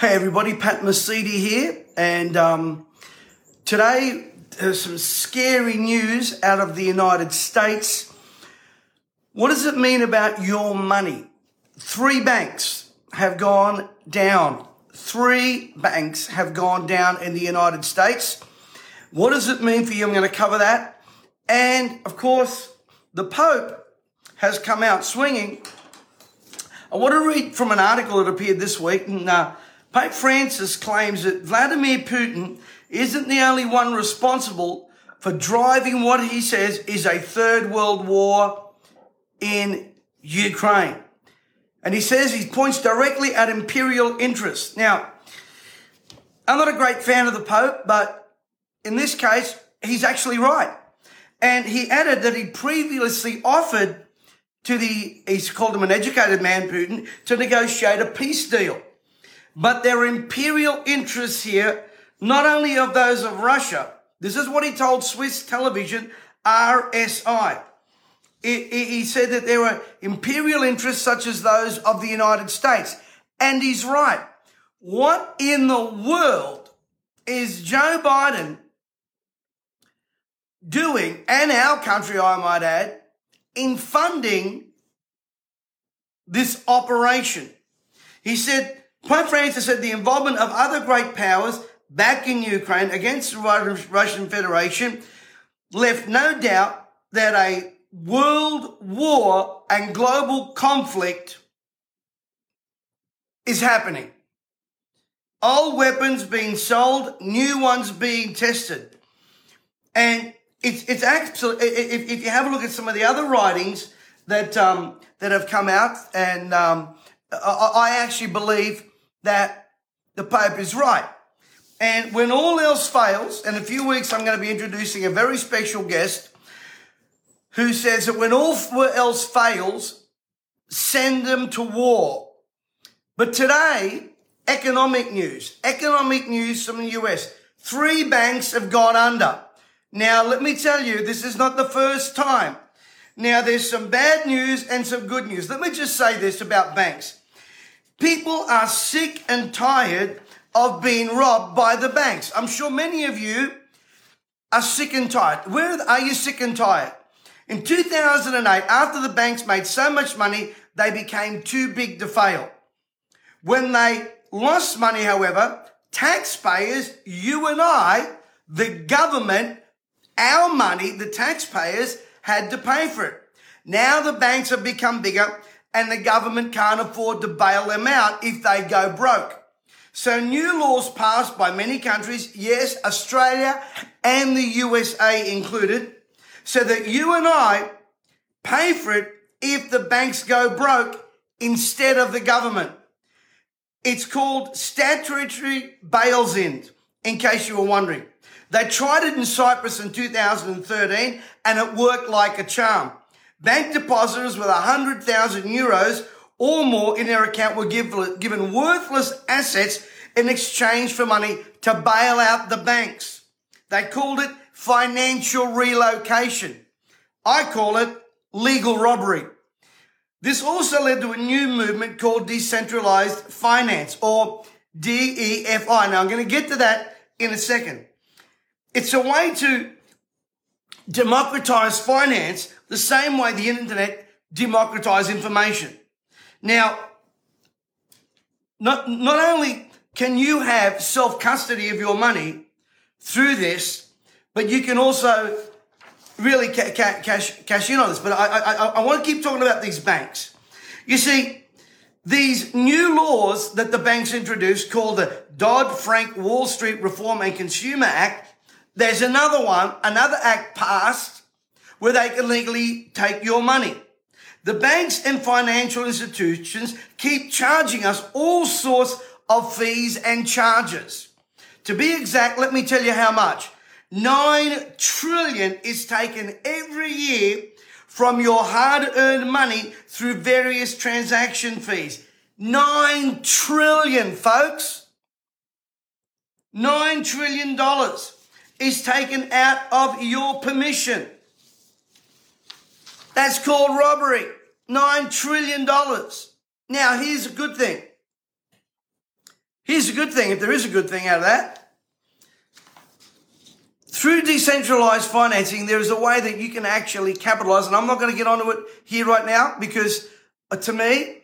Hey everybody, Pat Mesiti here, and um, today there's some scary news out of the United States. What does it mean about your money? Three banks have gone down. Three banks have gone down in the United States. What does it mean for you? I'm going to cover that. And of course, the Pope has come out swinging. I want to read from an article that appeared this week, and uh, Pope Francis claims that Vladimir Putin isn't the only one responsible for driving what he says is a third world war in Ukraine. And he says he points directly at imperial interests. Now, I'm not a great fan of the Pope, but in this case, he's actually right. And he added that he previously offered to the, he's called him an educated man, Putin, to negotiate a peace deal. But there are imperial interests here, not only of those of Russia. This is what he told Swiss television, RSI. He said that there were imperial interests such as those of the United States. And he's right. What in the world is Joe Biden doing, and our country, I might add, in funding this operation? He said Pope Francis said the involvement of other great powers back in Ukraine against the Russian Federation left no doubt that a world war and global conflict is happening. Old weapons being sold, new ones being tested. And it's, it's actually, if, if you have a look at some of the other writings that, um, that have come out, and um, I, I actually believe that the Pope is right. And when all else fails, in a few weeks I'm going to be introducing a very special guest who says that when all else fails, send them to war. But today, economic news, economic news from the US. Three banks have gone under. Now, let me tell you, this is not the first time. Now, there's some bad news and some good news. Let me just say this about banks. People are sick and tired of being robbed by the banks. I'm sure many of you are sick and tired. Where are you sick and tired? In 2008, after the banks made so much money, they became too big to fail. When they lost money, however, taxpayers, you and I, the government, our money, the taxpayers had to pay for it. Now the banks have become bigger and the government can't afford to bail them out if they go broke. So new laws passed by many countries, yes, Australia and the USA included, so that you and I pay for it if the banks go broke instead of the government. It's called statutory bails in, in case you were wondering. They tried it in Cyprus in 2013 and it worked like a charm. Bank depositors with 100,000 euros or more in their account were given worthless assets in exchange for money to bail out the banks. They called it financial relocation. I call it legal robbery. This also led to a new movement called decentralized finance or DEFI. Now I'm going to get to that in a second. It's a way to democratize finance the same way the internet democratized information. Now, not, not only can you have self custody of your money through this, but you can also really ca- ca- cash, cash in on this. But I, I, I want to keep talking about these banks. You see, these new laws that the banks introduced called the Dodd-Frank Wall Street Reform and Consumer Act there's another one, another act passed where they can legally take your money. The banks and financial institutions keep charging us all sorts of fees and charges. To be exact, let me tell you how much. Nine trillion is taken every year from your hard earned money through various transaction fees. Nine trillion, folks. Nine trillion dollars is taken out of your permission. That's called robbery. $9 trillion. Now, here's a good thing. Here's a good thing, if there is a good thing out of that. Through decentralized financing, there is a way that you can actually capitalize. And I'm not going to get onto it here right now because uh, to me,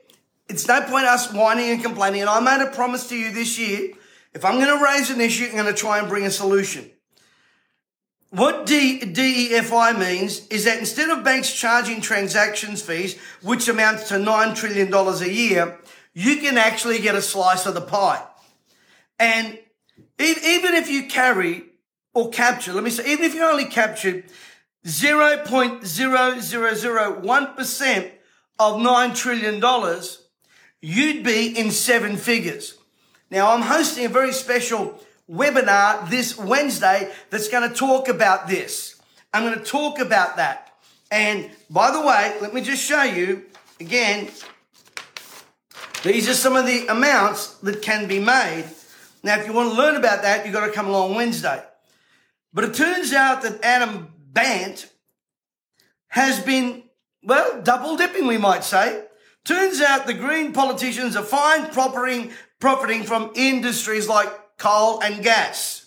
it's no point us whining and complaining. And I made a promise to you this year. If I'm going to raise an issue, I'm going to try and bring a solution. What D- DEFI means is that instead of banks charging transactions fees, which amounts to $9 trillion a year, you can actually get a slice of the pie. And even if you carry or capture, let me say, even if you only captured 0.0001% of $9 trillion, you'd be in seven figures. Now, I'm hosting a very special webinar this Wednesday that's going to talk about this. I'm going to talk about that. And by the way, let me just show you again. These are some of the amounts that can be made. Now, if you want to learn about that, you've got to come along Wednesday. But it turns out that Adam Bandt has been, well, double dipping, we might say. Turns out the Green politicians are fine profiting, profiting from industries like coal and gas.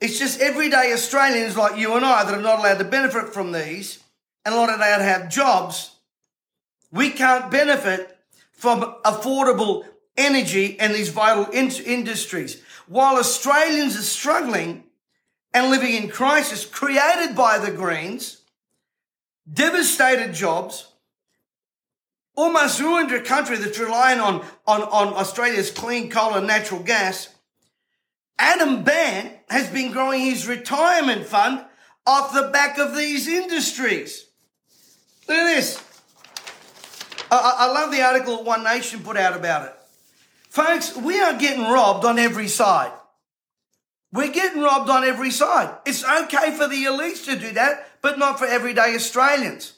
It's just everyday Australians like you and I that are not allowed to benefit from these and not allowed to have jobs. We can't benefit from affordable energy and these vital in- industries. While Australians are struggling and living in crisis created by the Greens, devastated jobs, almost ruined a country that's relying on, on, on Australia's clean coal and natural gas. Adam Bandt has been growing his retirement fund off the back of these industries. Look at this. I, I love the article One Nation put out about it. Folks, we are getting robbed on every side. We're getting robbed on every side. It's okay for the elites to do that, but not for everyday Australians.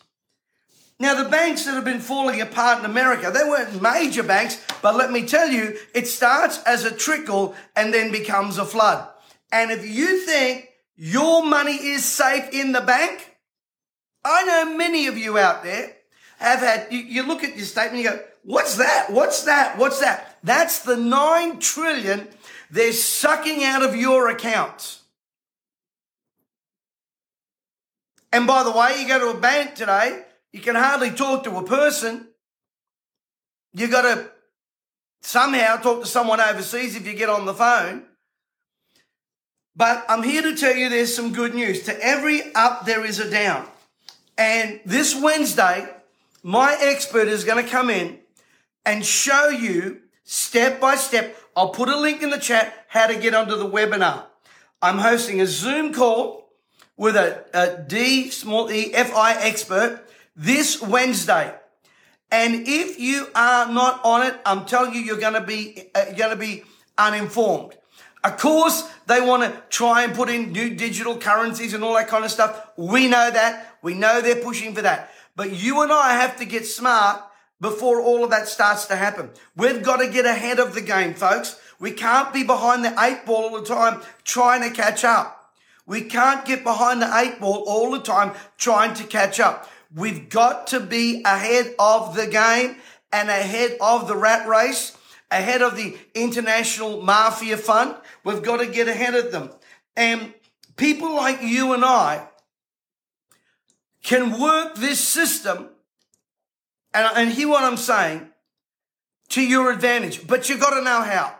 Now, the banks that have been falling apart in America, they weren't major banks, but let me tell you, it starts as a trickle and then becomes a flood. And if you think your money is safe in the bank, I know many of you out there have had, you, you look at your statement, you go, what's that? What's that? What's that? That's the nine trillion they're sucking out of your accounts. And by the way, you go to a bank today, you can hardly talk to a person. You got to somehow talk to someone overseas if you get on the phone. But I'm here to tell you there's some good news. To every up, there is a down. And this Wednesday, my expert is going to come in and show you step by step. I'll put a link in the chat how to get onto the webinar. I'm hosting a Zoom call with a, a D small E F I expert this Wednesday. And if you are not on it, I'm telling you, you're going to be uh, going to be uninformed. Of course, they want to try and put in new digital currencies and all that kind of stuff. We know that. We know they're pushing for that. But you and I have to get smart before all of that starts to happen. We've got to get ahead of the game, folks. We can't be behind the eight ball all the time trying to catch up. We can't get behind the eight ball all the time trying to catch up. We've got to be ahead of the game and ahead of the rat race, ahead of the international mafia fund. We've got to get ahead of them. And people like you and I can work this system, and, and hear what I'm saying, to your advantage. But you've got to know how.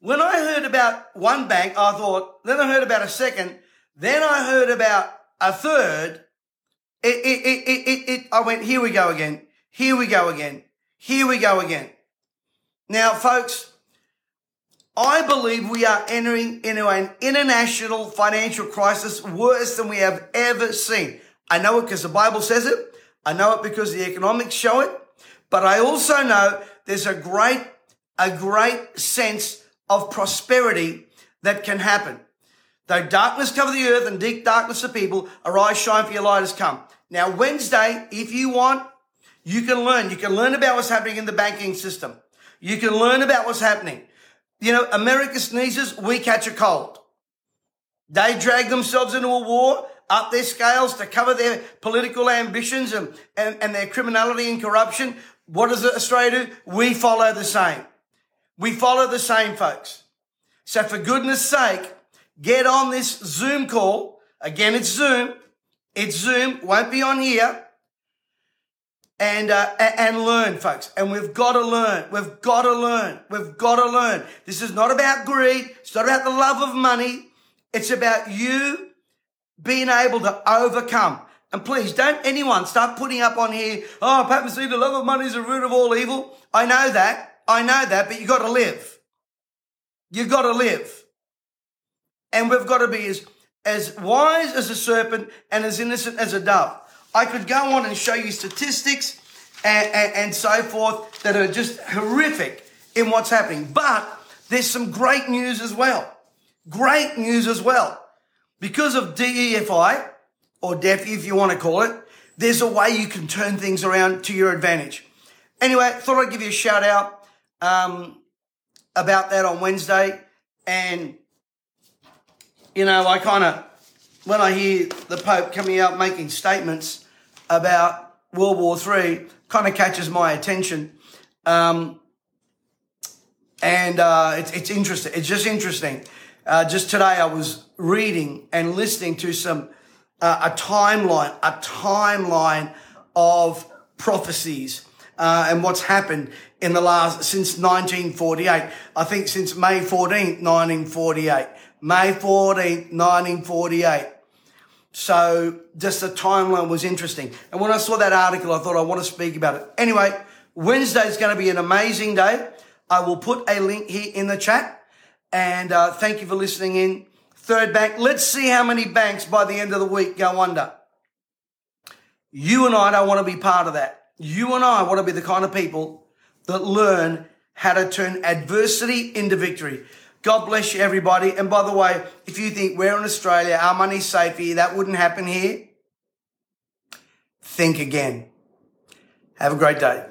When I heard about one bank, I thought, then I heard about a second, then I heard about a third, it, it, it, it, it, I oh, went, here we go again. Here we go again. Here we go again. Now, folks, I believe we are entering into an international financial crisis worse than we have ever seen. I know it because the Bible says it. I know it because the economics show it. But I also know there's a great, a great sense of prosperity that can happen. Though darkness cover the earth and deep darkness the people, arise, shine for your light has come. Now, Wednesday, if you want, you can learn. You can learn about what's happening in the banking system. You can learn about what's happening. You know, America sneezes, we catch a cold. They drag themselves into a war, up their scales to cover their political ambitions and, and, and their criminality and corruption. What does Australia do? We follow the same. We follow the same, folks. So for goodness sake, get on this Zoom call. Again, it's Zoom. It's Zoom. Won't be on here. And, uh, and learn, folks. And we've got to learn. We've got to learn. We've got to learn. This is not about greed. It's not about the love of money. It's about you being able to overcome. And please don't anyone start putting up on here, oh, Pat the love of money is the root of all evil. I know that. I know that, but you've got to live. You've got to live. And we've got to be as, as wise as a serpent and as innocent as a dove. I could go on and show you statistics and, and, and so forth that are just horrific in what's happening. But there's some great news as well. Great news as well. Because of DEFI, or DEFI if you want to call it, there's a way you can turn things around to your advantage. Anyway, thought I'd give you a shout out um, about that on Wednesday. And, you know, I kind of, when I hear the Pope coming out making statements about World War III, kind of catches my attention. Um, and uh, it's, it's interesting. It's just interesting. Uh, just today, I was reading and listening to some uh, a timeline, a timeline of prophecies uh, and what's happened in the last since 1948. I think since May 14th, 1948. May 14th, 1948. So just the timeline was interesting. And when I saw that article, I thought I want to speak about it. Anyway, Wednesday is going to be an amazing day. I will put a link here in the chat. And uh, thank you for listening in. Third bank. Let's see how many banks by the end of the week go under. You and I don't want to be part of that. You and I want to be the kind of people that learn how to turn adversity into victory. God bless you, everybody. And by the way, if you think we're in Australia, our money's safe here, that wouldn't happen here, think again. Have a great day.